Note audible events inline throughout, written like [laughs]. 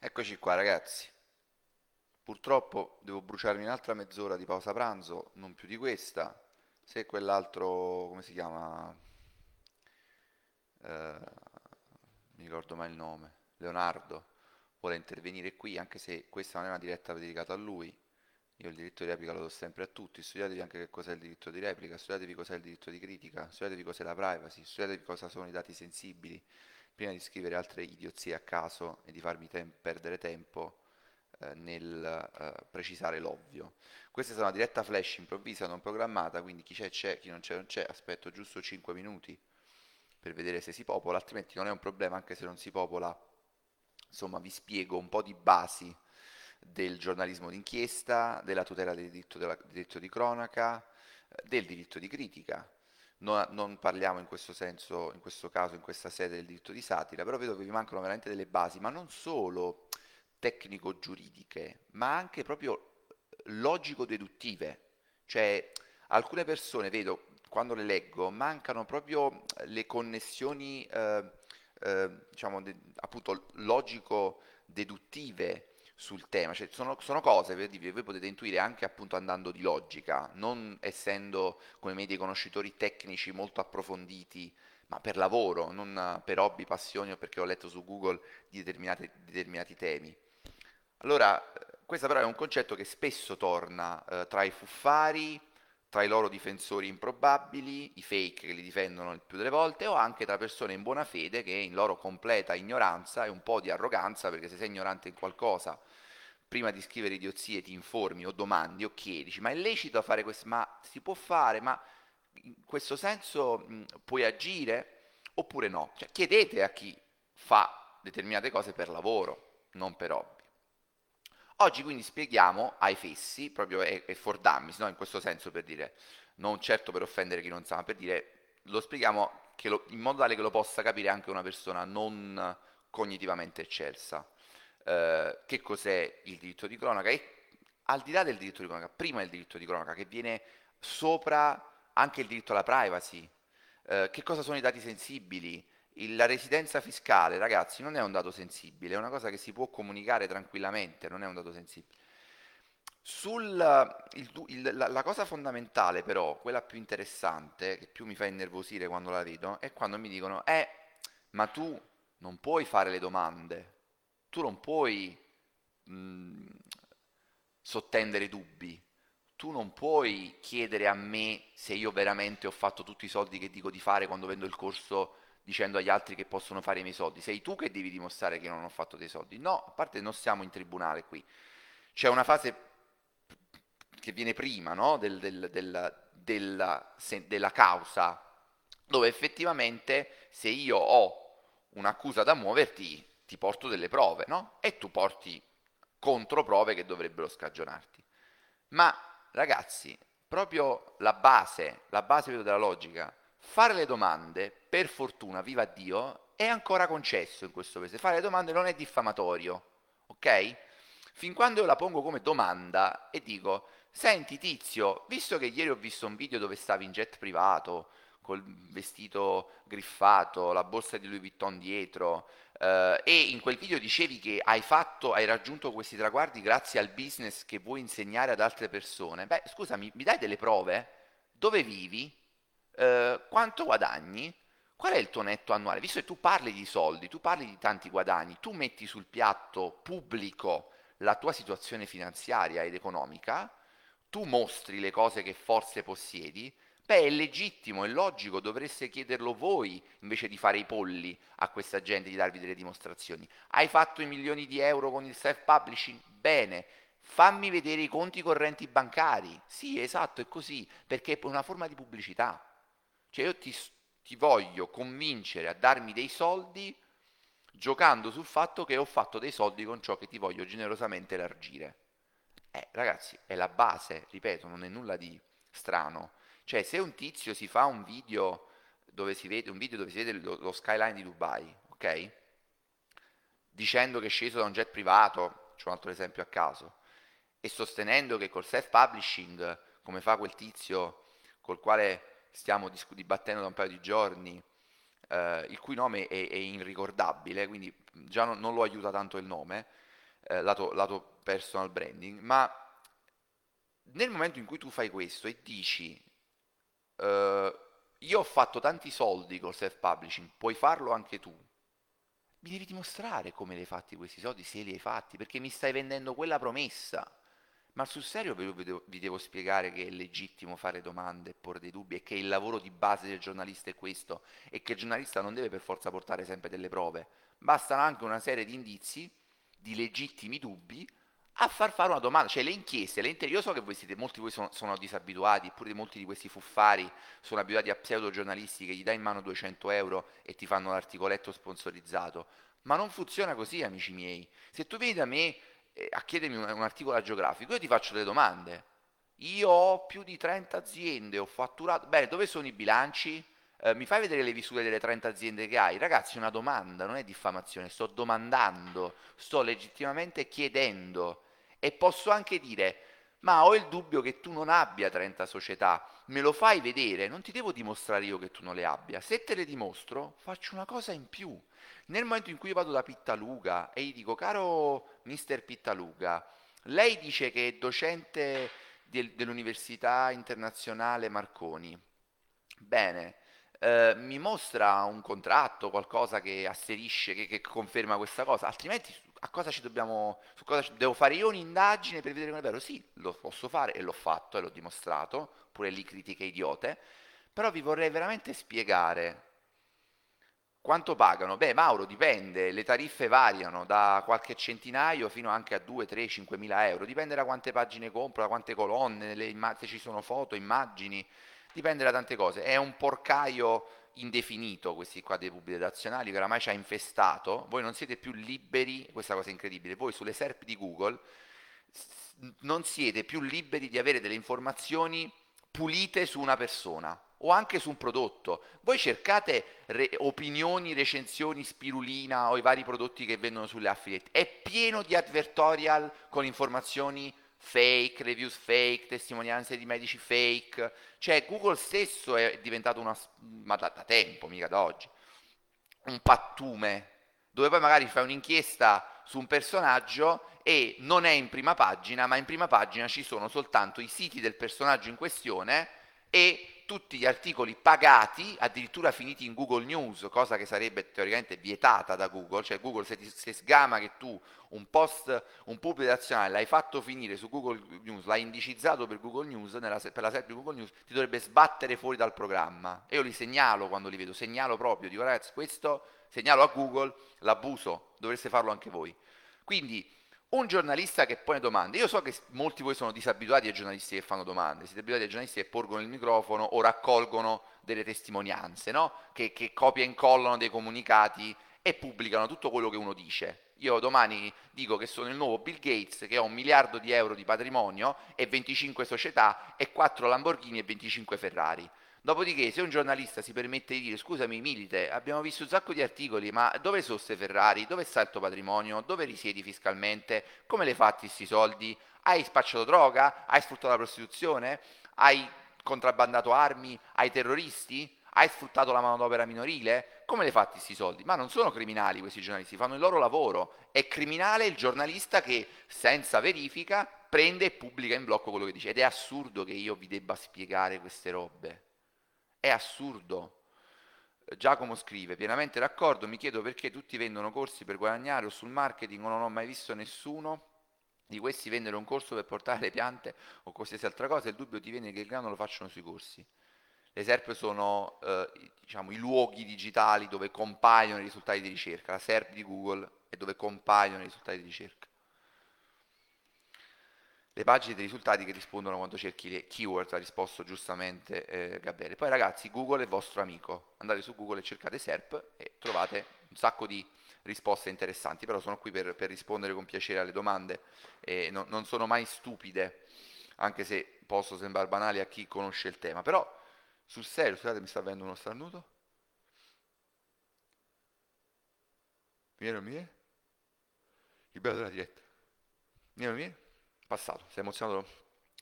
Eccoci qua ragazzi. Purtroppo devo bruciarmi un'altra mezz'ora di pausa pranzo, non più di questa. Se quell'altro, come si chiama? Eh, mi ricordo mai il nome. Leonardo vuole intervenire qui, anche se questa non è una diretta dedicata a lui. Io il diritto di replica lo do sempre a tutti. Studiatevi anche che cos'è il diritto di replica, studiatevi cos'è il diritto di critica, studiatevi cos'è la privacy, studiatevi cosa sono i dati sensibili prima di scrivere altre idiozie a caso e di farmi tem- perdere tempo eh, nel eh, precisare l'ovvio. Questa è stata una diretta flash improvvisa, non programmata, quindi chi c'è c'è, chi non c'è non c'è, aspetto giusto 5 minuti per vedere se si popola, altrimenti non è un problema anche se non si popola. Insomma, vi spiego un po' di basi del giornalismo d'inchiesta, della tutela del diritto, della, del diritto di cronaca, eh, del diritto di critica, non, non, parliamo in questo senso, in questo caso, in questa sede del diritto di satira, però vedo che vi mancano veramente delle basi, ma non solo tecnico-giuridiche, ma anche proprio logico-deduttive. Cioè, alcune persone, vedo, quando le leggo, mancano proprio le connessioni, eh, eh, diciamo, de, appunto, logico-deduttive sul tema, cioè sono, sono cose che voi potete intuire anche appunto andando di logica, non essendo come me dei conoscitori tecnici molto approfonditi, ma per lavoro, non per hobby, passioni o perché ho letto su Google di determinati temi. Allora, questo però è un concetto che spesso torna eh, tra i fuffari, tra i loro difensori improbabili, i fake che li difendono il più delle volte, o anche tra persone in buona fede che in loro completa ignoranza e un po' di arroganza, perché se sei ignorante in qualcosa prima di scrivere idiozie ti informi o domandi o chiedi, ma è lecito fare questo? Ma si può fare? Ma in questo senso mh, puoi agire oppure no? Cioè, chiedete a chi fa determinate cose per lavoro, non per hobby. Oggi quindi spieghiamo ai fessi, proprio e, e for dummies, no? in questo senso per dire, non certo per offendere chi non sa, ma per dire, lo spieghiamo lo, in modo tale che lo possa capire anche una persona non cognitivamente eccelsa. Eh, che cos'è il diritto di cronaca? E al di là del diritto di cronaca, prima il diritto di cronaca che viene sopra anche il diritto alla privacy, eh, che cosa sono i dati sensibili, il, la residenza fiscale, ragazzi, non è un dato sensibile, è una cosa che si può comunicare tranquillamente, non è un dato sensibile. Sul, il, il, la, la, cosa fondamentale però, quella più interessante, che più mi fa innervosire quando la vedo, è quando mi dicono, eh, ma tu non puoi fare le domande, tu non puoi mh, sottendere dubbi, tu non puoi chiedere a me se io veramente ho fatto tutti i soldi che dico di fare quando vendo il corso dicendo agli altri che possono fare i miei soldi, sei tu che devi dimostrare che non ho fatto dei soldi. No, a parte non siamo in tribunale qui, c'è una fase che viene prima no? del, del, del, della, se, della causa, dove effettivamente se io ho un'accusa da muoverti, ti porto delle prove, no? E tu porti controprove che dovrebbero scagionarti. Ma ragazzi, proprio la base, la base della logica, fare le domande, per fortuna, viva Dio, è ancora concesso in questo paese. Fare le domande non è diffamatorio, ok? Fin quando io la pongo come domanda e dico, senti tizio, visto che ieri ho visto un video dove stavi in jet privato, col vestito griffato, la borsa di Louis Vuitton dietro, Uh, e in quel video dicevi che hai fatto, hai raggiunto questi traguardi grazie al business che vuoi insegnare ad altre persone. Beh, scusami, mi dai delle prove? Dove vivi? Uh, quanto guadagni? Qual è il tuo netto annuale? Visto che tu parli di soldi, tu parli di tanti guadagni, tu metti sul piatto pubblico la tua situazione finanziaria ed economica, tu mostri le cose che forse possiedi, Beh, è legittimo, è logico, dovreste chiederlo voi invece di fare i polli a questa gente, di darvi delle dimostrazioni. Hai fatto i milioni di euro con il self-publishing? Bene, fammi vedere i conti correnti bancari. Sì, esatto, è così, perché è una forma di pubblicità. Cioè io ti, ti voglio convincere a darmi dei soldi giocando sul fatto che ho fatto dei soldi con ciò che ti voglio generosamente elargire. Eh, ragazzi, è la base, ripeto, non è nulla di strano. Cioè, se un tizio si fa un video dove si vede, dove si vede lo, lo skyline di Dubai, ok? Dicendo che è sceso da un jet privato, c'è un altro esempio a caso, e sostenendo che col self-publishing, come fa quel tizio col quale stiamo dibattendo da un paio di giorni, eh, il cui nome è, è, irricordabile, quindi già non, non lo aiuta tanto il nome, eh, lato, lato personal branding, ma nel momento in cui tu fai questo e dici uh, io ho fatto tanti soldi col self-publishing, puoi farlo anche tu. Mi devi dimostrare come li hai fatti questi soldi, se li hai fatti, perché mi stai vendendo quella promessa. Ma sul serio vi devo, vi devo spiegare che è legittimo fare domande e porre dei dubbi e che il lavoro di base del giornalista è questo e che il giornalista non deve per forza portare sempre delle prove. Bastano anche una serie di indizi, di legittimi dubbi a far fare una domanda, cioè le inchieste, le inter- io so che voi siete, molti di voi sono, sono disabituati, eppure molti di questi fuffari sono abituati a pseudo giornalisti che gli dai in mano 200 euro e ti fanno l'articoletto sponsorizzato, ma non funziona così amici miei, se tu vieni da me eh, a chiedermi un, un articolo geografico, io ti faccio delle domande, io ho più di 30 aziende, ho fatturato, bene, dove sono i bilanci? Eh, mi fai vedere le visure delle 30 aziende che hai? Ragazzi, una domanda, non è diffamazione, sto domandando, sto legittimamente chiedendo e posso anche dire, ma ho il dubbio che tu non abbia 30 società, me lo fai vedere, non ti devo dimostrare io che tu non le abbia. Se te le dimostro, faccio una cosa in più. Nel momento in cui vado da Pittaluga e gli dico, caro mister Pittaluga, lei dice che è docente del, dell'Università Internazionale Marconi. Bene, eh, mi mostra un contratto, qualcosa che asserisce, che, che conferma questa cosa, altrimenti cosa ci dobbiamo, su cosa ci, devo fare io un'indagine per vedere come è vero? Sì, lo posso fare e l'ho fatto e l'ho dimostrato, pure lì critiche idiote, però vi vorrei veramente spiegare quanto pagano? Beh, Mauro, dipende, le tariffe variano da qualche centinaio fino anche a 2, 3, 5 mila euro, dipende da quante pagine compro, da quante colonne, se ci sono foto, immagini, dipende da tante cose. È un porcaio indefinito questi qua dei pubblici redazionali che oramai ci ha infestato, voi non siete più liberi, questa cosa è incredibile, voi sulle SERP di Google non siete più liberi di avere delle informazioni pulite su una persona o anche su un prodotto. Voi cercate re- opinioni, recensioni, spirulina o i vari prodotti che vendono sulle affiliate. È pieno di advertorial con informazioni fake, reviews fake, testimonianze di medici fake, cioè Google stesso è diventato una, ma da, da tempo, mica da oggi, un pattume, dove poi magari fai un'inchiesta su un personaggio e non è in prima pagina, ma in prima pagina ci sono soltanto i siti del personaggio in questione e tutti gli articoli pagati, addirittura finiti in Google News, cosa che sarebbe teoricamente vietata da Google, cioè Google se, ti, se sgama che tu un post, un pubblico nazionale l'hai fatto finire su Google News, l'hai indicizzato per Google News, nella, per la serie Google News, ti dovrebbe sbattere fuori dal programma. E io li segnalo quando li vedo, segnalo proprio, dico ragazzi questo, segnalo a Google l'abuso, dovreste farlo anche voi. Quindi un giornalista che pone domande, io so che molti di voi sono disabituati ai giornalisti che fanno domande, siete abituati ai giornalisti che porgono il microfono o raccolgono delle testimonianze, no? che, che copia e incollano dei comunicati e pubblicano tutto quello che uno dice. Io domani dico che sono il nuovo Bill Gates, che ho un miliardo di euro di patrimonio e 25 società e 4 Lamborghini e 25 Ferrari. Dopodiché, se un giornalista si permette di dire scusami Milite, abbiamo visto un sacco di articoli, ma dove sono queste Ferrari? Dove sta il tuo patrimonio? Dove risiedi fiscalmente? Come le fatti questi soldi? Hai spacciato droga? Hai sfruttato la prostituzione? Hai contrabbandato armi ai terroristi? Hai sfruttato la manodopera minorile? Come le fatti questi soldi? Ma non sono criminali questi giornalisti, fanno il loro lavoro. È criminale il giornalista che senza verifica prende e pubblica in blocco quello che dice. Ed è assurdo che io vi debba spiegare queste robe. È assurdo. Giacomo scrive, pienamente d'accordo, mi chiedo perché tutti vendono corsi per guadagnare o sul marketing o non ho mai visto nessuno di questi vendere un corso per portare le piante o qualsiasi altra cosa, il dubbio ti viene che il grano lo facciano sui corsi. Le SERP sono eh, diciamo, i luoghi digitali dove compaiono i risultati di ricerca, la SERP di Google è dove compaiono i risultati di ricerca le pagine dei risultati che rispondono quando cerchi le keyword, ha risposto giustamente eh, Gabriele. Poi ragazzi, Google è vostro amico, andate su Google e cercate SERP e trovate un sacco di risposte interessanti, però sono qui per, per rispondere con piacere alle domande e no, non sono mai stupide, anche se posso sembrare banale a chi conosce il tema, però sul serio, scusate mi sta avendo uno starnuto? Mi viene? Il bello della diretta. Mi viene? Passato, sei emozionato?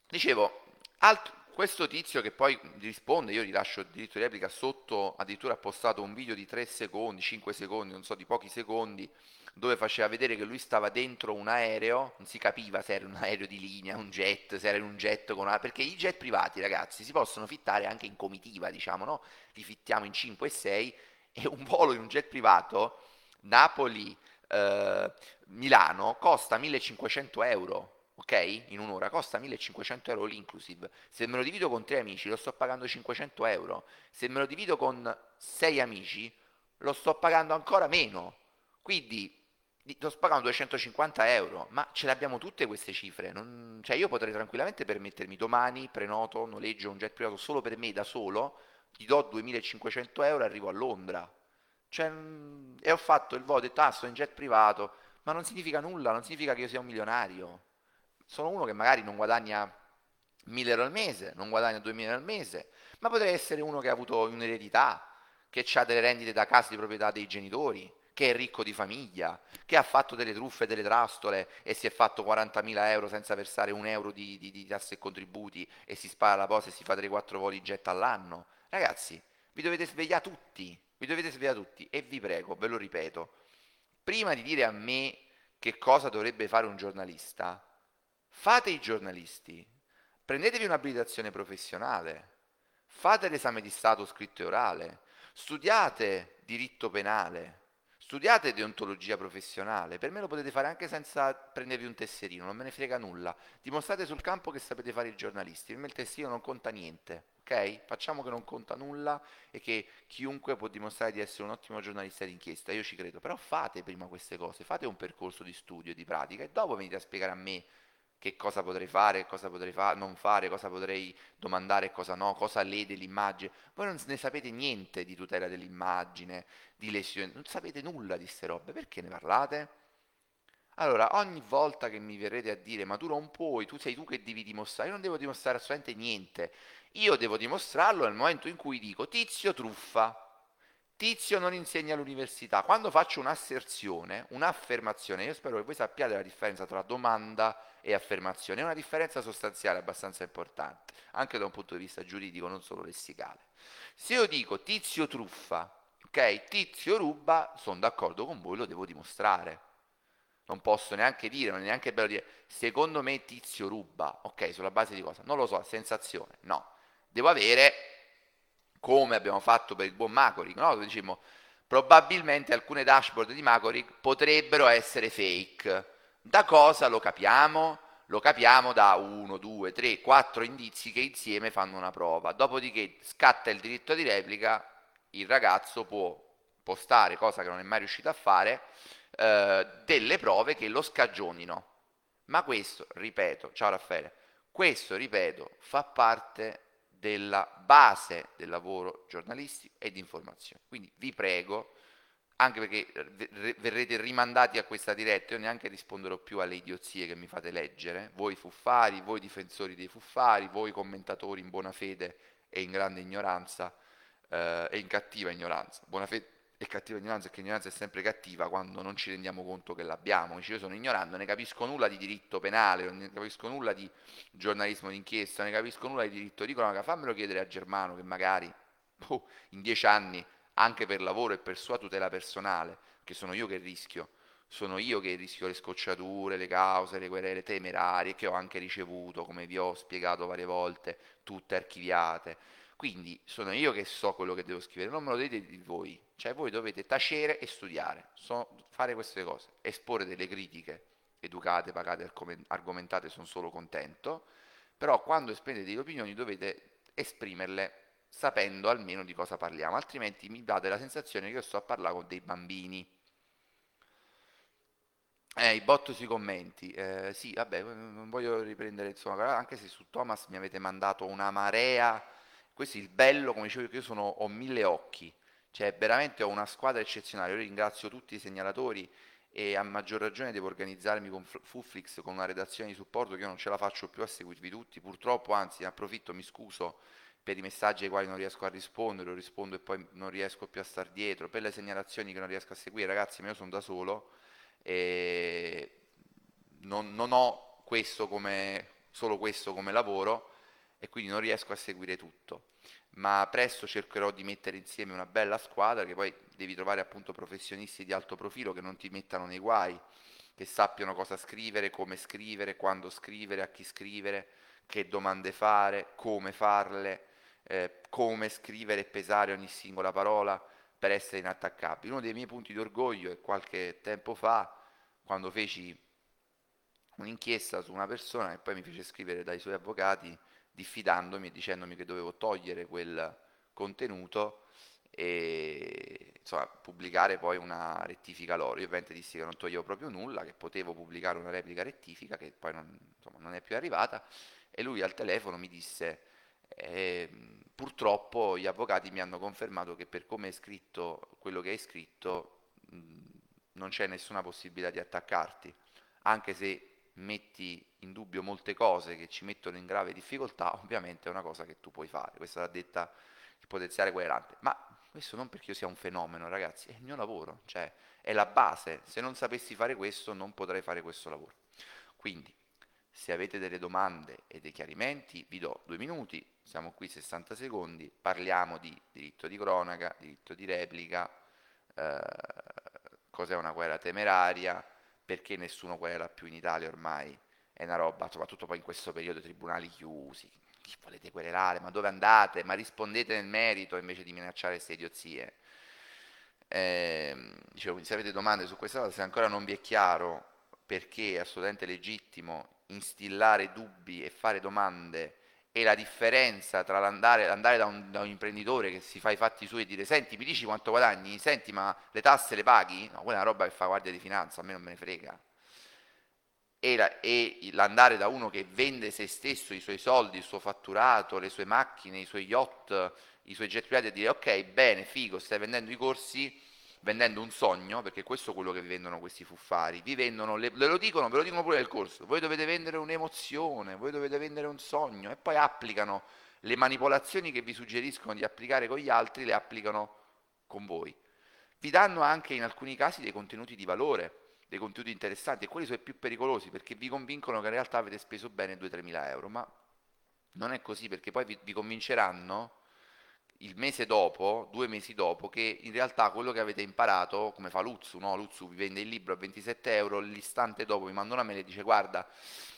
Dicevo, alt- questo tizio che poi risponde, io gli lascio il diritto di replica sotto, addirittura ha postato un video di 3 secondi, 5 secondi, non so, di pochi secondi, dove faceva vedere che lui stava dentro un aereo, non si capiva se era un aereo di linea, un jet, se era in un jet con una... perché i jet privati, ragazzi, si possono fittare anche in comitiva, diciamo, no? Li fittiamo in 5 e 6 e un volo in un jet privato, Napoli, eh, Milano, costa 1500 euro ok? In un'ora costa 1500 euro l'inclusive. Se me lo divido con tre amici lo sto pagando 500 euro. Se me lo divido con sei amici lo sto pagando ancora meno. Quindi sto pagando 250 euro, ma ce le abbiamo tutte queste cifre. Non... Cioè io potrei tranquillamente permettermi domani, prenoto, noleggio un jet privato solo per me da solo, gli do 2500 euro e arrivo a Londra. Cioè, e ho fatto il voto, detto, ah, sto in jet privato, ma non significa nulla, non significa che io sia un milionario sono uno che magari non guadagna 1000 euro al mese, non guadagna 2000 euro al mese, ma potrei essere uno che ha avuto un'eredità, che ha delle rendite da casa di proprietà dei genitori, che è ricco di famiglia, che ha fatto delle truffe, delle trastole e si è fatto 40.000 euro senza versare un euro di, di, di tasse e contributi e si spara la posa e si fa 3-4 voli jet all'anno. Ragazzi, vi dovete svegliare tutti, vi dovete svegliare tutti e vi prego, ve lo ripeto, prima di dire a me che cosa dovrebbe fare un giornalista, Fate i giornalisti, prendetevi un'abilitazione professionale, fate l'esame di Stato scritto e orale, studiate diritto penale, studiate deontologia professionale, per me lo potete fare anche senza prendervi un tesserino, non me ne frega nulla, dimostrate sul campo che sapete fare i giornalisti, per me il tesserino non conta niente, ok? Facciamo che non conta nulla e che chiunque può dimostrare di essere un ottimo giornalista d'inchiesta, io ci credo, però fate prima queste cose, fate un percorso di studio, di pratica e dopo venite a spiegare a me che cosa potrei fare, cosa potrei fa- non fare, cosa potrei domandare cosa no, cosa lede l'immagine. Voi non ne sapete niente di tutela dell'immagine, di lesioni, non sapete nulla di queste robe, perché ne parlate? Allora, ogni volta che mi verrete a dire ma tu non puoi, tu sei tu che devi dimostrare, io non devo dimostrare assolutamente niente, io devo dimostrarlo nel momento in cui dico tizio truffa, Tizio non insegna all'università. Quando faccio un'asserzione, un'affermazione, io spero che voi sappiate la differenza tra domanda e affermazione, è una differenza sostanziale abbastanza importante, anche da un punto di vista giuridico, non solo lessicale. Se io dico tizio truffa, ok, tizio ruba, sono d'accordo con voi, lo devo dimostrare. Non posso neanche dire, non è neanche bello dire, secondo me tizio ruba, ok, sulla base di cosa? Non lo so, sensazione, no. Devo avere come abbiamo fatto per il buon Macoric, no? dove diciamo probabilmente alcune dashboard di Macoric potrebbero essere fake. Da cosa lo capiamo? Lo capiamo da 1, 2, 3, 4 indizi che insieme fanno una prova. Dopodiché scatta il diritto di replica, il ragazzo può postare, cosa che non è mai riuscito a fare, eh, delle prove che lo scagionino. Ma questo, ripeto, ciao Raffaele, questo, ripeto, fa parte della base del lavoro giornalistico e di informazione. Quindi vi prego, anche perché verrete rimandati a questa diretta, io neanche risponderò più alle idiozie che mi fate leggere, voi fuffari, voi difensori dei fuffari, voi commentatori in buona fede e in grande ignoranza eh, e in cattiva ignoranza. Buona fede e cattiva ignoranza, perché ignoranza è sempre cattiva quando non ci rendiamo conto che l'abbiamo. Dice, io sono ignorante, non ne capisco nulla di diritto penale, non ne capisco nulla di giornalismo d'inchiesta, non ne capisco nulla di diritto di cronaca. Fammelo chiedere a Germano che magari oh, in dieci anni, anche per lavoro e per sua tutela personale, che sono io che rischio, sono io che rischio le scocciature, le cause, le querele temerarie che ho anche ricevuto, come vi ho spiegato varie volte, tutte archiviate quindi sono io che so quello che devo scrivere, non me lo dite di voi. Cioè voi dovete tacere e studiare, so, fare queste cose, esporre delle critiche educate, pagate, argomentate, sono solo contento, però quando esprimete delle opinioni dovete esprimerle sapendo almeno di cosa parliamo, altrimenti mi date la sensazione che io sto a parlare con dei bambini. Eh, i botto sui commenti. Eh, sì, vabbè, non voglio riprendere, insomma, anche se su Thomas mi avete mandato una marea questo è il bello, come dicevo io sono, ho mille occhi, cioè veramente ho una squadra eccezionale, io ringrazio tutti i segnalatori e a maggior ragione devo organizzarmi con Fuflix, con una redazione di supporto che io non ce la faccio più a seguirvi tutti, purtroppo anzi ne approfitto, mi scuso per i messaggi ai quali non riesco a rispondere, o rispondo e poi non riesco più a star dietro, per le segnalazioni che non riesco a seguire, ragazzi, ma io sono da solo e non, non ho questo come, solo questo come lavoro e quindi non riesco a seguire tutto. Ma presto cercherò di mettere insieme una bella squadra che poi devi trovare appunto professionisti di alto profilo che non ti mettano nei guai, che sappiano cosa scrivere, come scrivere, quando scrivere, a chi scrivere, che domande fare, come farle, eh, come scrivere e pesare ogni singola parola per essere inattaccabili. Uno dei miei punti di orgoglio è qualche tempo fa, quando feci un'inchiesta su una persona che poi mi fece scrivere dai suoi avvocati diffidandomi e dicendomi che dovevo togliere quel contenuto e insomma, pubblicare poi una rettifica loro. Io ovviamente dissi che non toglievo proprio nulla, che potevo pubblicare una replica rettifica che poi non, insomma, non è più arrivata e lui al telefono mi disse eh, purtroppo gli avvocati mi hanno confermato che per come è scritto quello che hai scritto mh, non c'è nessuna possibilità di attaccarti, anche se metti in dubbio molte cose che ci mettono in grave difficoltà, [laughs] ovviamente è una cosa che tu puoi fare. Questa l'ha detta il potenziale querelante. Ma questo non perché io sia un fenomeno, ragazzi, è il mio lavoro, cioè è la base. Se non sapessi fare questo, non potrei fare questo lavoro. Quindi, se avete delle domande e dei chiarimenti, vi do due minuti, siamo qui 60 secondi, parliamo di diritto di cronaca, diritto di replica, eh, cos'è una guerra temeraria, perché nessuno querela più in Italia ormai, è una roba, soprattutto poi in questo periodo tribunali chiusi, chi volete querelare, ma dove andate, ma rispondete nel merito invece di minacciare queste idiozie. Eh, dicevo, se avete domande su questa cosa, se ancora non vi è chiaro perché è assolutamente legittimo instillare dubbi e fare domande e la differenza tra l'andare, andare da un, da un, imprenditore che si fa i fatti suoi e dire senti mi dici quanto guadagni, senti ma le tasse le paghi? No, quella è una roba che fa guardia di finanza, a me non me ne frega e, la, e l'andare da uno che vende se stesso, i suoi soldi, il suo fatturato, le sue macchine, i suoi yacht, i suoi jet privati e dire ok, bene, figo, stai vendendo i corsi, vendendo un sogno, perché questo è quello che vi vendono questi fuffari, vi vendono, le, le lo dicono, ve lo dicono pure nel corso, voi dovete vendere un'emozione, voi dovete vendere un sogno. E poi applicano le manipolazioni che vi suggeriscono di applicare con gli altri, le applicano con voi. Vi danno anche in alcuni casi dei contenuti di valore, dei contenuti interessanti e quelli sono i più pericolosi perché vi convincono che in realtà avete speso bene 2-3 mila euro, ma non è così perché poi vi, vi convinceranno il mese dopo, due mesi dopo, che in realtà quello che avete imparato, come fa Luzzu, no? Luzzu vi vende il libro a 27 euro, l'istante dopo mi manda una mail e dice guarda,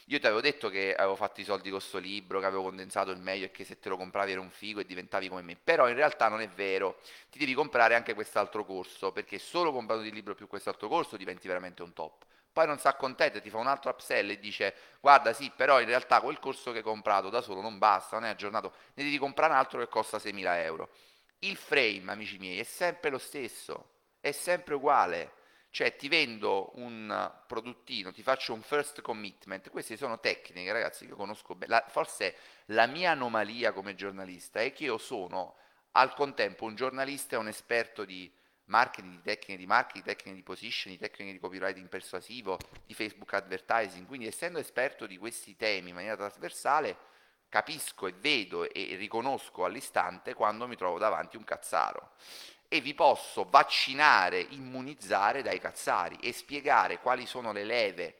io ti avevo detto che avevo fatto i soldi con questo libro, che avevo condensato il meglio e che se te lo compravi era un figo e diventavi come me, però in realtà non è vero, ti devi comprare anche quest'altro corso, perché solo comprando il libro più quest'altro corso diventi veramente un top poi non si accontenta, ti fa un altro upsell e dice guarda sì, però in realtà quel corso che hai comprato da solo non basta, non è aggiornato, ne devi comprare un altro che costa 6.000 euro. Il frame, amici miei, è sempre lo stesso, è sempre uguale. Cioè ti vendo un produttino, ti faccio un first commitment, queste sono tecniche ragazzi che conosco bene, forse la mia anomalia come giornalista è che io sono al contempo un giornalista e un esperto di marketing, di tecniche di marketing, di tecniche di position, di tecniche di copywriting persuasivo, di Facebook advertising. Quindi essendo esperto di questi temi in maniera trasversale, capisco e vedo e riconosco all'istante quando mi trovo davanti un cazzaro e vi posso vaccinare, immunizzare dai cazzari e spiegare quali sono le leve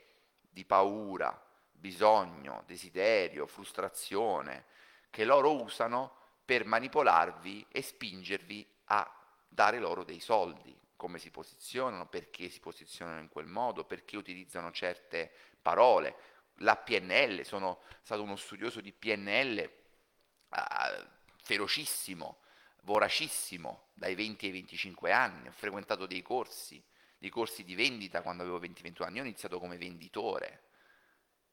di paura, bisogno, desiderio, frustrazione che loro usano per manipolarvi e spingervi a dare loro dei soldi, come si posizionano, perché si posizionano in quel modo, perché utilizzano certe parole. La PNL, sono stato uno studioso di PNL eh, ferocissimo, voracissimo, dai 20 ai 25 anni, ho frequentato dei corsi, dei corsi di vendita quando avevo 20-21 anni, ho iniziato come venditore,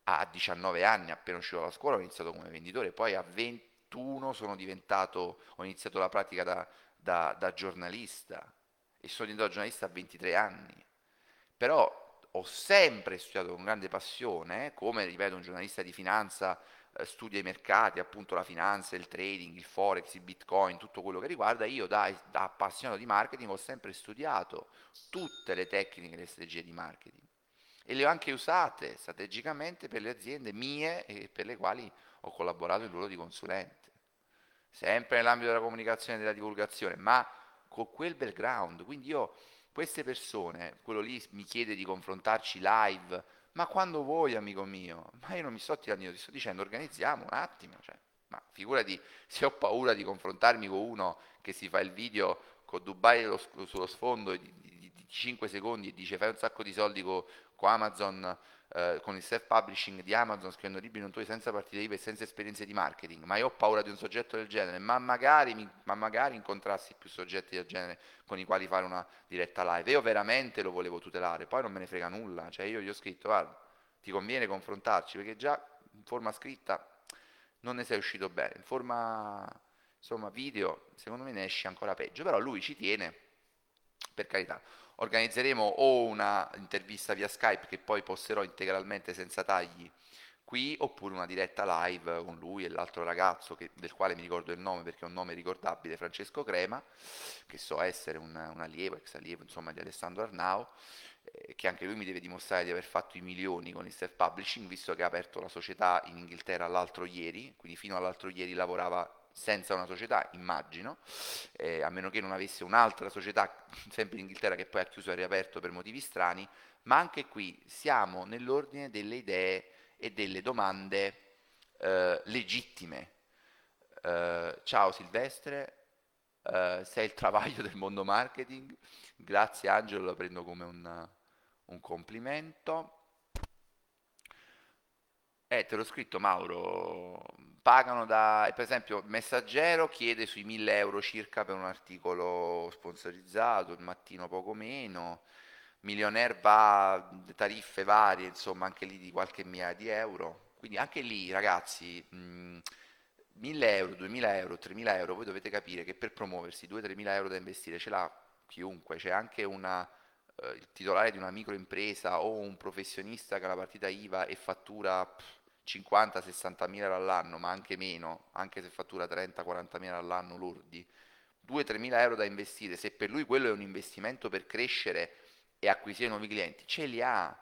a 19 anni appena uscito dalla scuola ho iniziato come venditore, poi a 21 sono diventato, ho iniziato la pratica da da, da giornalista. E sono diventato giornalista a 23 anni, però ho sempre studiato con grande passione, come ripeto un giornalista di finanza eh, studia i mercati, appunto la finanza, il trading, il forex, il bitcoin, tutto quello che riguarda, io da, da appassionato di marketing ho sempre studiato tutte le tecniche e le strategie di marketing. E le ho anche usate strategicamente per le aziende mie e per le quali ho collaborato in ruolo di consulente sempre nell'ambito della comunicazione e della divulgazione, ma con quel background. Quindi io, queste persone, quello lì mi chiede di confrontarci live, ma quando vuoi, amico mio, ma io non mi sto tirando, ti sto dicendo organizziamo un attimo, cioè, ma figurati se ho paura di confrontarmi con uno che si fa il video con Dubai lo, sullo sfondo di, di, di, 5 secondi e dice fai un sacco di soldi con, con Amazon, eh, con il self-publishing di Amazon, scrivendo libri non tuoi senza partite IVA e senza esperienze di marketing, ma io ho paura di un soggetto del genere, ma magari, ma magari incontrassi più soggetti del genere con i quali fare una diretta live. Io veramente lo volevo tutelare, poi non me ne frega nulla, cioè io gli ho scritto guarda, ti conviene confrontarci perché già in forma scritta non ne sei uscito bene, in forma insomma video secondo me ne esce ancora peggio, però lui ci tiene, per carità. Organizzeremo o una intervista via Skype che poi posterò integralmente senza tagli qui, oppure una diretta live con lui e l'altro ragazzo che, del quale mi ricordo il nome perché è un nome ricordabile, Francesco Crema, che so essere un, un allievo, ex allievo insomma di Alessandro Arnau, eh, che anche lui mi deve dimostrare di aver fatto i milioni con il self-publishing, visto che ha aperto la società in Inghilterra l'altro ieri, quindi fino all'altro ieri lavorava senza una società, immagino, eh, a meno che non avesse un'altra società, [laughs] sempre in Inghilterra, che poi ha chiuso e riaperto per motivi strani, ma anche qui siamo nell'ordine delle idee e delle domande eh, legittime. Eh, ciao Silvestre, eh, sei il travaglio del mondo marketing, grazie Angelo, lo prendo come un, un complimento. Eh, te l'ho scritto Mauro, pagano da, per esempio, Messaggero chiede sui 1000 euro circa per un articolo sponsorizzato, il mattino poco meno, Millionaire va, tariffe varie, insomma anche lì di qualche migliaia di euro, quindi anche lì ragazzi, mh, 1000 euro, 2000 euro, 3000 euro, voi dovete capire che per promuoversi 2-3000 euro da investire ce l'ha chiunque, c'è anche una, eh, il titolare di una microimpresa o un professionista che ha la partita IVA e fattura... Pff, 50-60 mila all'anno, ma anche meno, anche se fattura 30-40 mila all'anno lordi, 2-3 mila euro da investire, se per lui quello è un investimento per crescere e acquisire nuovi clienti, ce li ha.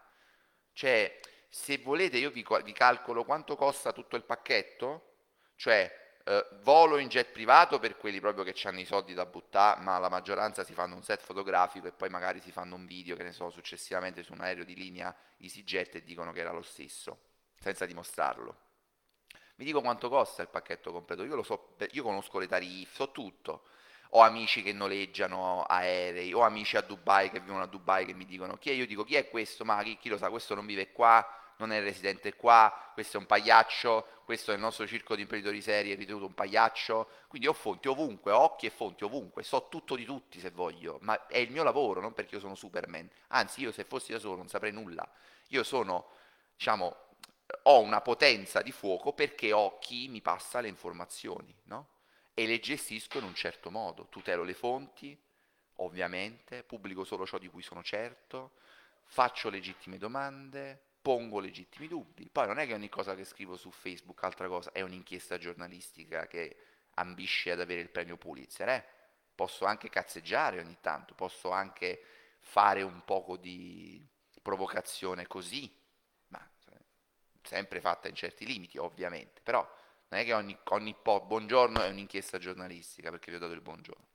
Cioè, se volete io vi, vi calcolo quanto costa tutto il pacchetto, cioè eh, volo in jet privato per quelli proprio che hanno i soldi da buttare, ma la maggioranza si fanno un set fotografico e poi magari si fanno un video, che ne so, successivamente su un aereo di linea EasyJet e dicono che era lo stesso senza dimostrarlo. Mi dico quanto costa il pacchetto completo, io lo so, io conosco le tariffe, so tutto. Ho amici che noleggiano aerei, ho amici a Dubai che vivono a Dubai che mi dicono chi è, io dico chi è questo, ma chi, chi lo sa, questo non vive qua, non è residente qua, questo è un pagliaccio, questo è il nostro circo di imprenditori seri, è ritenuto un pagliaccio, quindi ho fonti ovunque, ho occhi e fonti ovunque, so tutto di tutti se voglio, ma è il mio lavoro, non perché io sono Superman, anzi io se fossi da solo non saprei nulla, io sono, diciamo, ho una potenza di fuoco perché ho chi mi passa le informazioni, no? E le gestisco in un certo modo. Tutelo le fonti, ovviamente, pubblico solo ciò di cui sono certo, faccio legittime domande, pongo legittimi dubbi. Poi non è che ogni cosa che scrivo su Facebook, altra cosa, è un'inchiesta giornalistica che ambisce ad avere il premio Pulitzer, eh? Posso anche cazzeggiare ogni tanto, posso anche fare un poco di provocazione così, sempre fatta in certi limiti, ovviamente, però non è che ogni, ogni po' buongiorno è un'inchiesta giornalistica perché vi ho dato il buongiorno.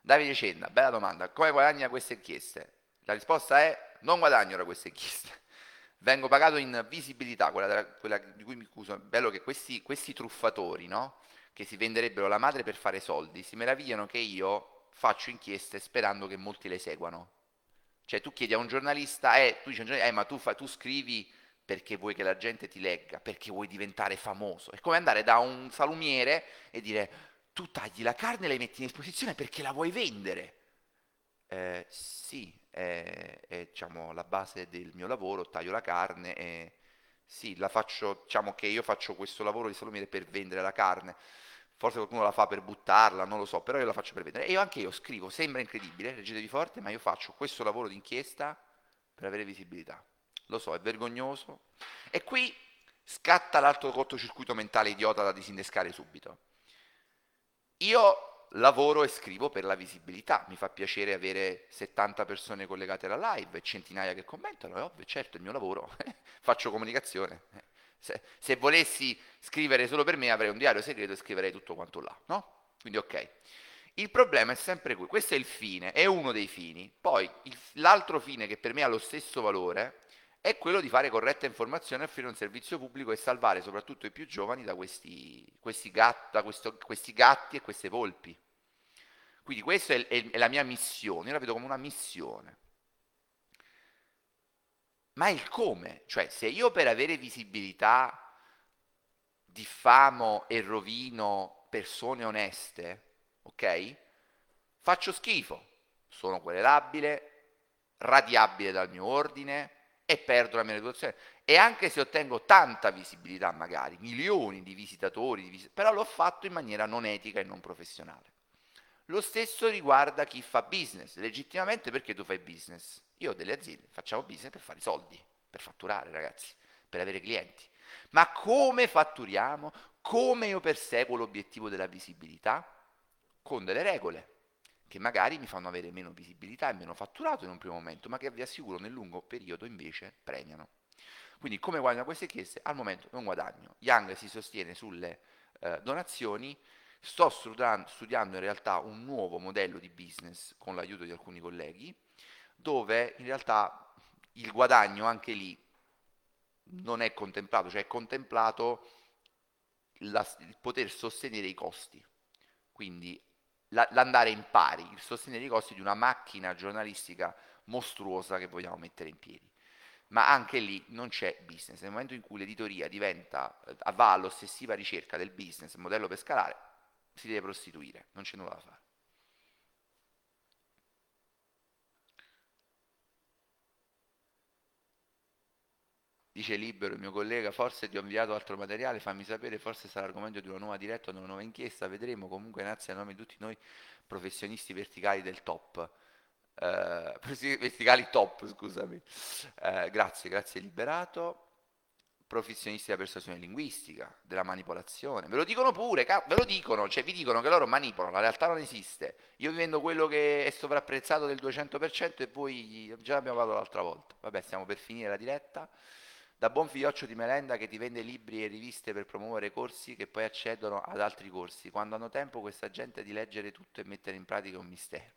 Davide Cenna, bella domanda, come guadagna queste inchieste? La risposta è non guadagno da queste inchieste, [laughs] vengo pagato in visibilità, quella, della, quella di cui mi accuso, bello che questi, questi truffatori, no? che si venderebbero la madre per fare soldi, si meravigliano che io faccio inchieste sperando che molti le seguano. Cioè tu chiedi a un giornalista, eh, tu dici eh, ma tu, fa, tu scrivi perché vuoi che la gente ti legga, perché vuoi diventare famoso. È come andare da un salumiere e dire, tu tagli la carne e la metti in esposizione perché la vuoi vendere. Eh, sì, è, è diciamo, la base del mio lavoro, taglio la carne e sì, la faccio, diciamo che io faccio questo lavoro di salumiere per vendere la carne forse qualcuno la fa per buttarla, non lo so, però io la faccio per vedere. E io anche io scrivo, sembra incredibile, leggetevi forte, ma io faccio questo lavoro di inchiesta per avere visibilità. Lo so, è vergognoso. E qui scatta l'altro cortocircuito mentale idiota da disinnescare subito. Io lavoro e scrivo per la visibilità, mi fa piacere avere 70 persone collegate alla live centinaia che commentano, è ovvio, certo, è il mio lavoro, [laughs] faccio comunicazione. Se, se, volessi scrivere solo per me avrei un diario segreto e scriverei tutto quanto là, no? Quindi ok. Il problema è sempre qui, questo è il fine, è uno dei fini. Poi il, l'altro fine che per me ha lo stesso valore è quello di fare corretta informazione, offrire un servizio pubblico e salvare soprattutto i più giovani da questi, questi, gat, da questo, questi gatti e queste volpi. Quindi questa è, è, è la mia missione, io la vedo come una missione. Ma il come, cioè se io per avere visibilità diffamo e rovino persone oneste, ok? Faccio schifo, sono querelabile, radiabile dal mio ordine, e perdo la mia reputazione. E anche se ottengo tanta visibilità, magari milioni di visitatori, di vis- però l'ho fatto in maniera non etica e non professionale. Lo stesso riguarda chi fa business, legittimamente perché tu fai business. Io ho delle aziende, facciamo business per fare soldi, per fatturare ragazzi, per avere clienti. Ma come fatturiamo? Come io perseguo l'obiettivo della visibilità? Con delle regole che magari mi fanno avere meno visibilità e meno fatturato in un primo momento, ma che vi assicuro nel lungo periodo invece premiano. Quindi come guadagno queste chiese? Al momento non guadagno. Young si sostiene sulle eh, donazioni, sto studiando in realtà un nuovo modello di business con l'aiuto di alcuni colleghi, dove in realtà il guadagno anche lì non è contemplato, cioè è contemplato la, il poter sostenere i costi. Quindi la, l'andare in pari, il sostenere i costi di una macchina giornalistica mostruosa che vogliamo mettere in piedi. Ma anche lì non c'è business. Nel momento in cui l'editoria diventa, eh, va all'ossessiva ricerca del business, modello per scalare, si deve prostituire, non c'è nulla da fare. Dice Libero, il mio collega, forse ti ho inviato altro materiale, fammi sapere, forse sarà argomento di una nuova diretta di una nuova inchiesta, vedremo, comunque grazie a nome di tutti noi professionisti verticali del top. Eh, [laughs] verticali top, scusami. Eh, grazie, grazie Liberato. Professionisti della persuasione linguistica, della manipolazione. Ve lo dicono pure, ve lo dicono, cioè vi dicono che loro manipolano, la realtà non esiste. Io vi vendo quello che è sovrapprezzato del 200% e voi già l'abbiamo parlato l'altra volta. Vabbè, stiamo per finire la diretta da buon figlioccio di merenda che ti vende libri e riviste per promuovere corsi che poi accedono ad altri corsi, quando hanno tempo questa gente di leggere tutto e mettere in pratica un mistero.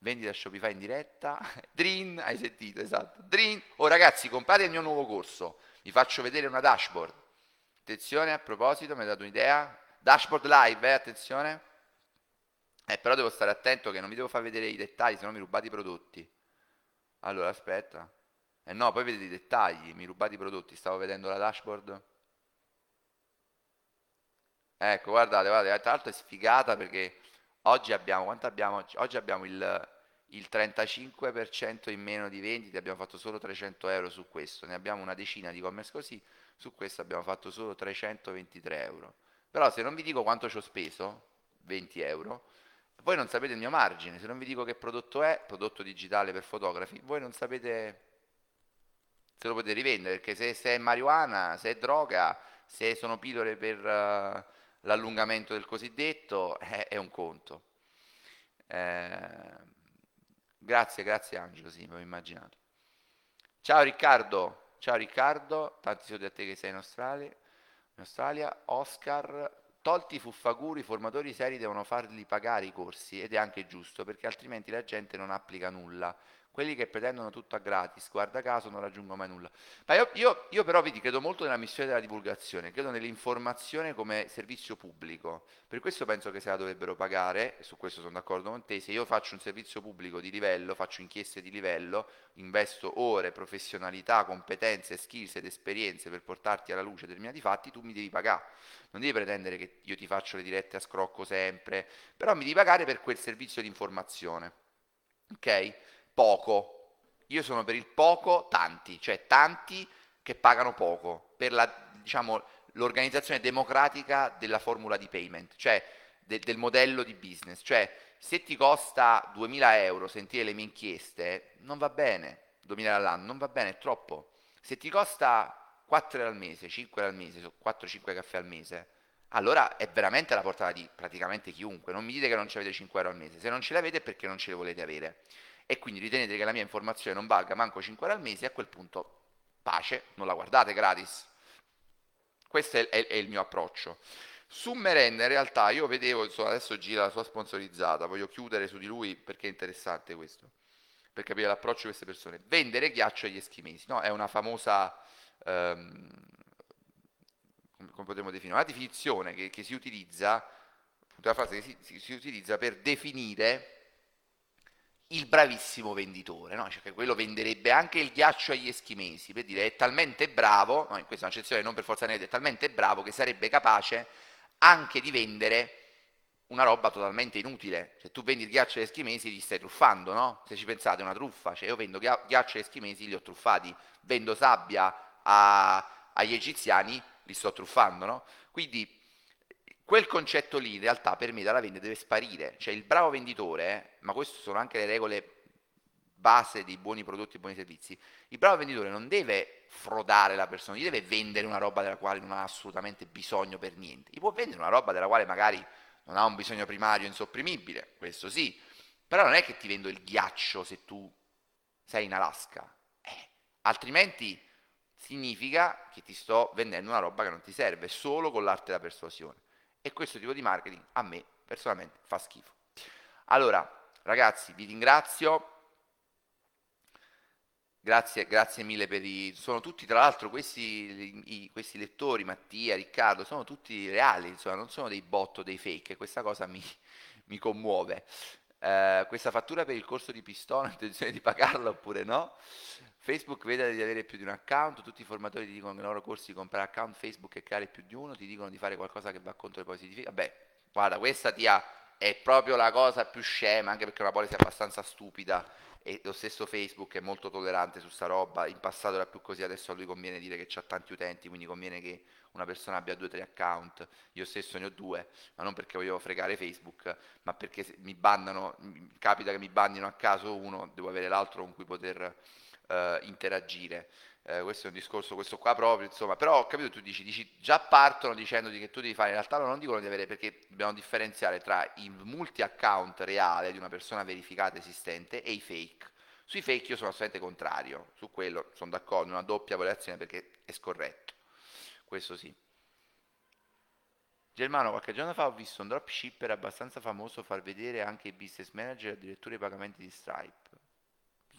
Vendi da Shopify in diretta, [laughs] Drin, hai sentito, esatto, Drin. Oh ragazzi, comprate il mio nuovo corso, vi faccio vedere una dashboard. Attenzione, a proposito, mi ha dato un'idea, dashboard live, eh, attenzione. Eh, però devo stare attento che non vi devo far vedere i dettagli, se no mi rubate i prodotti. Allora, aspetta. Eh no, poi vedete i dettagli, mi rubate i prodotti, stavo vedendo la dashboard. Ecco, guardate, guardate, tra l'altro è sfigata perché oggi abbiamo, quanto abbiamo oggi? Oggi abbiamo il, il 35% in meno di vendite, abbiamo fatto solo 300 euro su questo, ne abbiamo una decina di commerce così, su questo abbiamo fatto solo 323 euro. Però se non vi dico quanto ci ho speso, 20 euro, voi non sapete il mio margine, se non vi dico che prodotto è, prodotto digitale per fotografi, voi non sapete se lo potete rivendere, perché se, se, è marijuana, se è droga, se sono pillole per uh, l'allungamento del cosiddetto, è, è un conto. Eh, grazie, grazie Angelo, sì, mi ho immaginato. Ciao Riccardo, ciao Riccardo, tanti soldi a te che sei in Australia. In Australia, Oscar, tolti i fuffaguri, i formatori seri devono farli pagare i corsi ed è anche giusto perché altrimenti la gente non applica nulla quelli che pretendono tutto a gratis, guarda caso, non raggiungono mai nulla. Ma io, io, io però vedi, credo molto nella missione della divulgazione, credo nell'informazione come servizio pubblico. Per questo penso che se la dovrebbero pagare, e su questo sono d'accordo con te, se io faccio un servizio pubblico di livello, faccio inchieste di livello, investo ore, professionalità, competenze, skills ed esperienze per portarti alla luce determinati fatti, tu mi devi pagare. Non devi pretendere che io ti faccio le dirette a scrocco sempre, però mi devi pagare per quel servizio di informazione. Ok? Poco. Io sono per il poco tanti, cioè tanti che pagano poco, per la, diciamo, l'organizzazione democratica della formula di payment, cioè de, del modello di business. Cioè se ti costa 2000 euro sentire le mie inchieste, non va bene, 2000 all'anno, non va bene, è troppo. Se ti costa 4 euro al mese, 5 euro al mese, 4-5 caffè al mese, allora è veramente alla portata di praticamente chiunque. Non mi dite che non ci avete 5 euro al mese, se non ce l'avete è perché non ce le volete avere e quindi ritenete che la mia informazione non valga manco 5 euro al mese, a quel punto pace, non la guardate gratis. Questo è, è, è il mio approccio. Su Merenda in realtà io vedevo, insomma, adesso gira la sua sponsorizzata, voglio chiudere su di lui perché è interessante questo. per capire l'approccio di queste persone. Vendere ghiaccio agli eschimesi, no? È una famosa, ehm, come potremmo definire, una definizione che, che si utilizza, una frase che si, si, si utilizza per definire il bravissimo venditore, no? cioè che quello venderebbe anche il ghiaccio agli eschimesi, per dire è talmente bravo, no, in questa è un'accezione non per forza niente, è talmente bravo che sarebbe capace anche di vendere una roba totalmente inutile. Se tu vendi il ghiaccio agli eschimesi li stai truffando, no? Se ci pensate è una truffa, cioè io vendo ghiaccio agli eschimesi li ho truffati, vendo sabbia a, agli egiziani li sto truffando, no? Quindi quel concetto lì in realtà per me dalla vendita deve sparire, cioè il bravo venditore, ma queste sono anche le regole base dei buoni prodotti e buoni servizi, il bravo venditore non deve frodare la persona, gli deve vendere una roba della quale non ha assolutamente bisogno per niente, gli può vendere una roba della quale magari non ha un bisogno primario insopprimibile, questo sì, però non è che ti vendo il ghiaccio se tu sei in Alaska, eh, altrimenti significa che ti sto vendendo una roba che non ti serve, solo con l'arte della persuasione. E questo tipo di marketing a me personalmente fa schifo. Allora, ragazzi, vi ringrazio. Grazie, grazie mille per i... Sono tutti, tra l'altro, questi, i, questi lettori, Mattia, Riccardo, sono tutti reali, insomma, non sono dei bot o dei fake, questa cosa mi, mi commuove. Uh, questa fattura per il corso di Pistone, [laughs] intenzione di pagarla oppure no? Facebook vede di avere più di un account, tutti i formatori ti dicono che nei loro corsi di comprare account Facebook e creare più di uno, ti dicono di fare qualcosa che va contro le politiche. Vabbè, guarda, questa tia è proprio la cosa più scema, anche perché è una policy abbastanza stupida e lo stesso Facebook è molto tollerante su sta roba, in passato era più così, adesso a lui conviene dire che ha tanti utenti, quindi conviene che una persona abbia due o tre account, io stesso ne ho due, ma non perché voglio fregare Facebook, ma perché mi bannano, capita che mi bannino a caso uno, devo avere l'altro con cui poter uh, interagire. Uh, questo è un discorso, questo qua proprio, insomma, però ho capito, tu dici, dici, già partono dicendoti che tu devi fare, in realtà non dicono di avere, perché dobbiamo differenziare tra il multi-account reale di una persona verificata esistente e i fake. Sui fake io sono assolutamente contrario, su quello sono d'accordo, una doppia valutazione perché è scorretto, questo sì. Germano, qualche giorno fa ho visto un dropshipper abbastanza famoso far vedere anche i business manager addirittura i pagamenti di Stripe.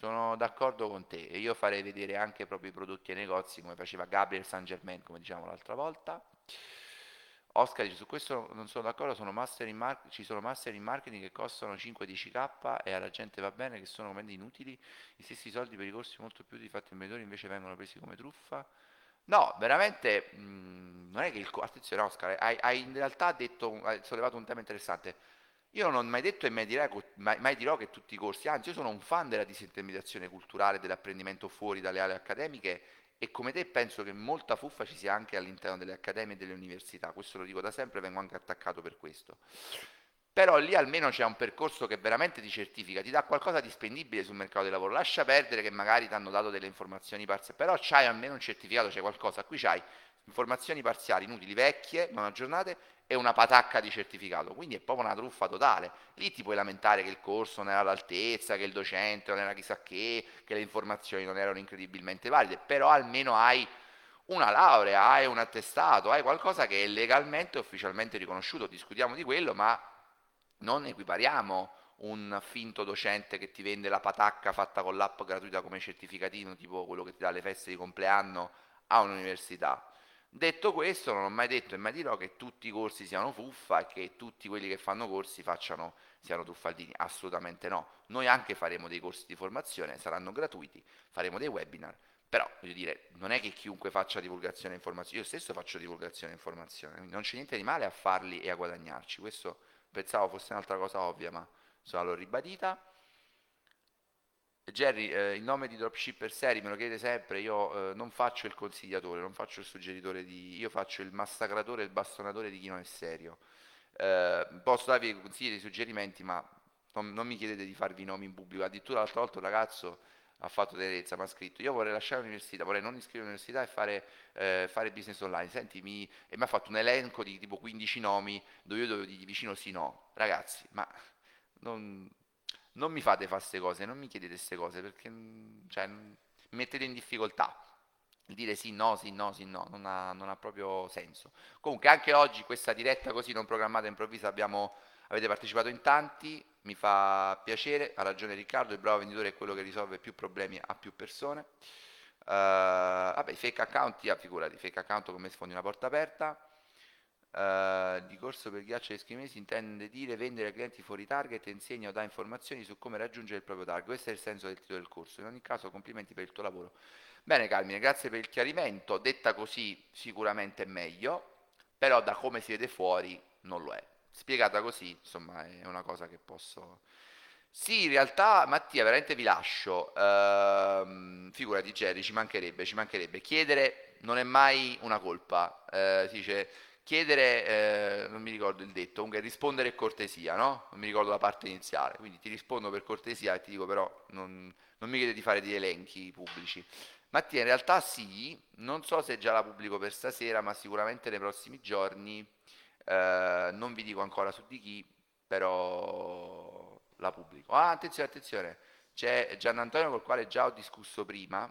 Sono d'accordo con te e io farei vedere anche proprio i prodotti ai negozi come faceva Gabriel Saint Germain, come diciamo l'altra volta. Oscar dice su questo non sono d'accordo, sono mar- ci sono master in marketing che costano 5-10k e alla gente va bene che sono commenti inutili, gli stessi soldi per i corsi molto più di fatti imprenditori invece vengono presi come truffa. No, veramente mh, mm, non è che il... Attenzione Oscar, hai, hai in realtà detto, hai sollevato un tema interessante io non ho mai detto e mai, direi, mai, mai, dirò che tutti i corsi, anzi io sono un fan della disintermediazione culturale, dell'apprendimento fuori dalle aree accademiche e come te penso che molta fuffa ci sia anche all'interno delle accademie e delle università, questo lo dico da sempre, vengo anche attaccato per questo. Però lì almeno c'è un percorso che veramente ti certifica, ti dà qualcosa di spendibile sul mercato del lavoro, lascia perdere che magari ti hanno dato delle informazioni parziali, però c'hai almeno un certificato, c'è qualcosa, qui c'hai informazioni parziali, inutili, vecchie, non aggiornate è una patacca di certificato, quindi è proprio una truffa totale. Lì ti puoi lamentare che il corso non era all'altezza, che il docente non era chissà che, che le informazioni non erano incredibilmente valide, però almeno hai una laurea, hai un attestato, hai qualcosa che è legalmente e ufficialmente riconosciuto. Discutiamo di quello, ma non equipariamo un finto docente che ti vende la patacca fatta con l'app gratuita come certificatino, tipo quello che ti dà le feste di compleanno a un'università. Detto questo, non ho mai detto e mai dirò che tutti i corsi siano fuffa e che tutti quelli che fanno corsi facciano, siano truffaldini. Assolutamente no. Noi anche faremo dei corsi di formazione, saranno gratuiti, faremo dei webinar. Però, voglio dire, non è che chiunque faccia divulgazione e informazione, io stesso faccio divulgazione e informazione, non c'è niente di male a farli e a guadagnarci. Questo pensavo fosse un'altra cosa ovvia, ma insomma l'ho ribadita. Jerry, eh, il nome di dropshipper seri me lo chiede sempre, io eh, non faccio il consigliatore, non faccio il suggeritore di... io faccio il massacratore il bastonatore di chi non è serio. Eh, posso darvi consigli e suggerimenti, ma non, non, mi chiedete di farvi nomi in pubblico. Addirittura l'altra volta un ragazzo ha fatto tenerezza, mi ha scritto, io vorrei lasciare l'università, vorrei non iscrivere all'università e fare, eh, fare business online. Senti, mi... e mi ha fatto un elenco di tipo 15 nomi dove io dovevo dirgli vicino sì no. Ragazzi, ma non non mi fate fare queste cose, non mi chiedete queste cose perché mm, cioè, mi mettete in difficoltà. Dire sì, no, sì, no, sì, no, non ha, non ha proprio senso. Comunque anche oggi questa diretta così non programmata improvvisa abbiamo avete partecipato in tanti, mi fa piacere, ha ragione Riccardo, il bravo venditore è quello che risolve più problemi a più persone. Uh, vabbè, fake account, yeah, figurati, fake account come sfondi una porta aperta. Uh, di corso per ghiaccio eschimesi intende dire vendere ai clienti fuori target e insegna o dà informazioni su come raggiungere il proprio target. Questo è il senso del titolo del corso. In ogni caso, complimenti per il tuo lavoro. Bene, Carmine, grazie per il chiarimento. Detta così, sicuramente è meglio, però da come si vede fuori non lo è. Spiegata così, insomma, è una cosa che posso. Sì, in realtà, Mattia, veramente vi lascio. Ehm, figurati, Jerry, ci mancherebbe, ci mancherebbe. Chiedere non è mai una colpa. Eh, si dice chiedere, eh, non mi ricordo il detto, comunque rispondere cortesia, no? Non mi ricordo la parte iniziale, quindi ti rispondo per cortesia e ti dico però non, non mi chiede di fare degli elenchi pubblici. Mattia, in realtà sì, non so se già la pubblico per stasera, ma sicuramente nei prossimi giorni, eh, non vi dico ancora su di chi, però la pubblico. Ah, attenzione, attenzione, c'è Gian Antonio col quale già ho discusso prima,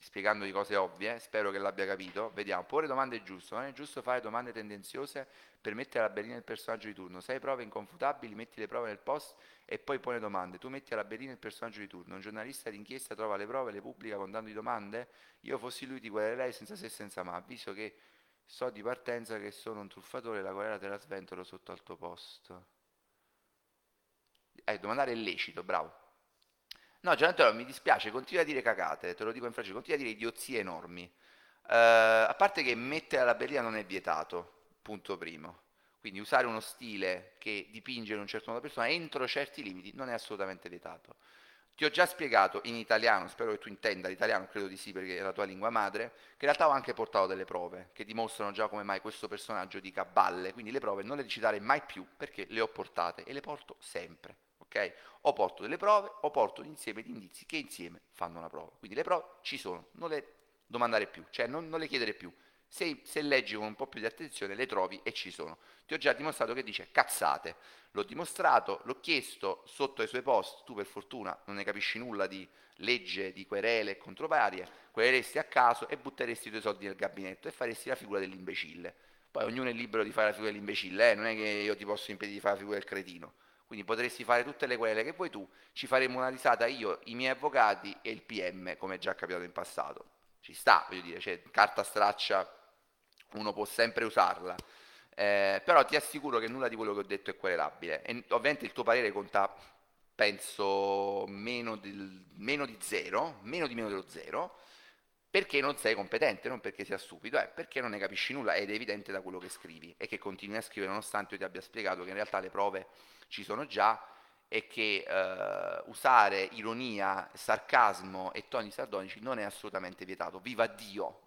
spiegando di cose ovvie, spero che l'abbia capito. Vediamo, porre domande è giusto, non è giusto fare domande tendenziose per mettere alla berlina il personaggio di turno. Se hai prove inconfutabili, metti le prove nel post e poi pone domande. Tu metti alla berlina il personaggio di turno. Un giornalista d'inchiesta trova le prove, le pubblica con tanto di domande. Io fossi lui ti querelei senza se e senza ma, avviso che so di partenza che sono un truffatore, la querela te la sventolo sotto al tuo post. Eh, domandare è lecito, bravo. No, Gianantonio, mi dispiace, continua a dire cagate, te lo dico in francese, continua a dire idiozie enormi. Uh, a parte che mettere la berlina non è vietato, punto primo. Quindi usare uno stile che dipinge in un certo modo la persona entro certi limiti non è assolutamente vietato. Ti ho già spiegato in italiano, spero che tu intenda l'italiano, credo di sì perché è la tua lingua madre, che in realtà ho anche portato delle prove che dimostrano già come mai questo personaggio dica balle, quindi le prove non le citare mai più perché le ho portate e le porto sempre ok? O porto delle prove o porto un insieme di indizi che insieme fanno una prova. Quindi le prove ci sono, non le domandare più, cioè non, non le chiedere più. Se, se, leggi con un po' più di attenzione le trovi e ci sono. Ti ho già dimostrato che dice cazzate. L'ho dimostrato, l'ho chiesto sotto ai suoi post, tu per fortuna non ne capisci nulla di legge, di querele e controvarie, quereresti a caso e butteresti i tuoi soldi nel gabinetto e faresti la figura dell'imbecille. Poi ognuno è libero di fare la figura dell'imbecille, eh? non è che io ti posso impedire di fare la figura del cretino. Quindi potresti fare tutte le querele che vuoi tu, ci faremo una risata io, i miei avvocati e il PM, come è già capitato in passato. Ci sta, voglio dire, cioè, carta straccia, uno può sempre usarla. Eh, però ti assicuro che nulla di quello che ho detto è querelabile. E ovviamente il tuo parere conta, penso, meno, del, meno di zero, meno di meno dello zero, perché non sei competente, non perché sia stupido, è perché non ne capisci nulla ed è evidente da quello che scrivi e che continui a scrivere nonostante io ti abbia spiegato che in realtà le prove ci sono già e che eh, usare ironia, sarcasmo e toni sardonici non è assolutamente vietato, viva Dio,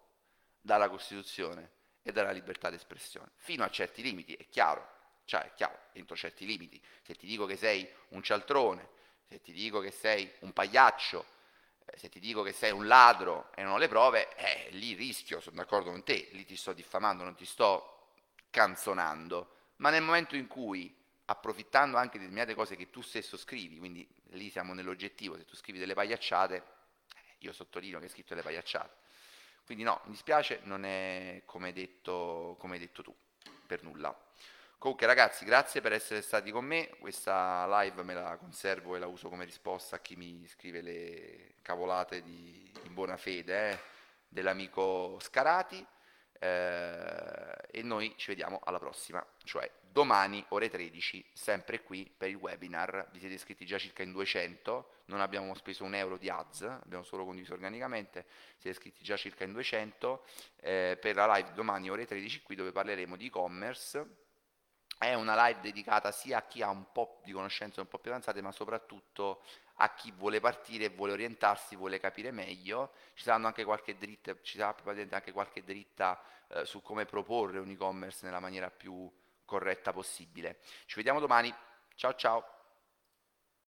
dalla Costituzione e dalla libertà d'espressione, fino a certi limiti, è chiaro, cioè è chiaro, entro certi limiti, se ti dico che sei un cialtrone, se ti dico che sei un pagliaccio, eh, se ti dico che sei un ladro e non ho le prove, eh, lì rischio, sono d'accordo con te, lì ti sto diffamando, non ti sto canzonando, ma nel momento in cui approfittando anche di determinate cose che tu stesso scrivi, quindi lì siamo nell'oggettivo, se tu scrivi delle pagliacciate, eh, io sottolineo che hai scritto delle pagliacciate. Quindi no, mi dispiace, non è come hai detto, come hai detto tu, per nulla. Comunque ragazzi, grazie per essere stati con me, questa live me la conservo e la uso come risposta a chi mi scrive le cavolate di, in buona fede eh, dell'amico Scarati eh, e noi ci vediamo alla prossima, cioè domani ore 13, sempre qui per il webinar, vi siete iscritti già circa in 200, non abbiamo speso un euro di ads, abbiamo solo condiviso organicamente, siete iscritti già circa in 200, eh, per la live domani ore 13 qui dove parleremo di e-commerce, è una live dedicata sia a chi ha un po' di conoscenze un po' più avanzate, ma soprattutto a chi vuole partire, vuole orientarsi, vuole capire meglio. Ci saranno anche qualche dritta, ci sarà anche qualche dritta eh, su come proporre un e-commerce nella maniera più corretta possibile. Ci vediamo domani. Ciao ciao.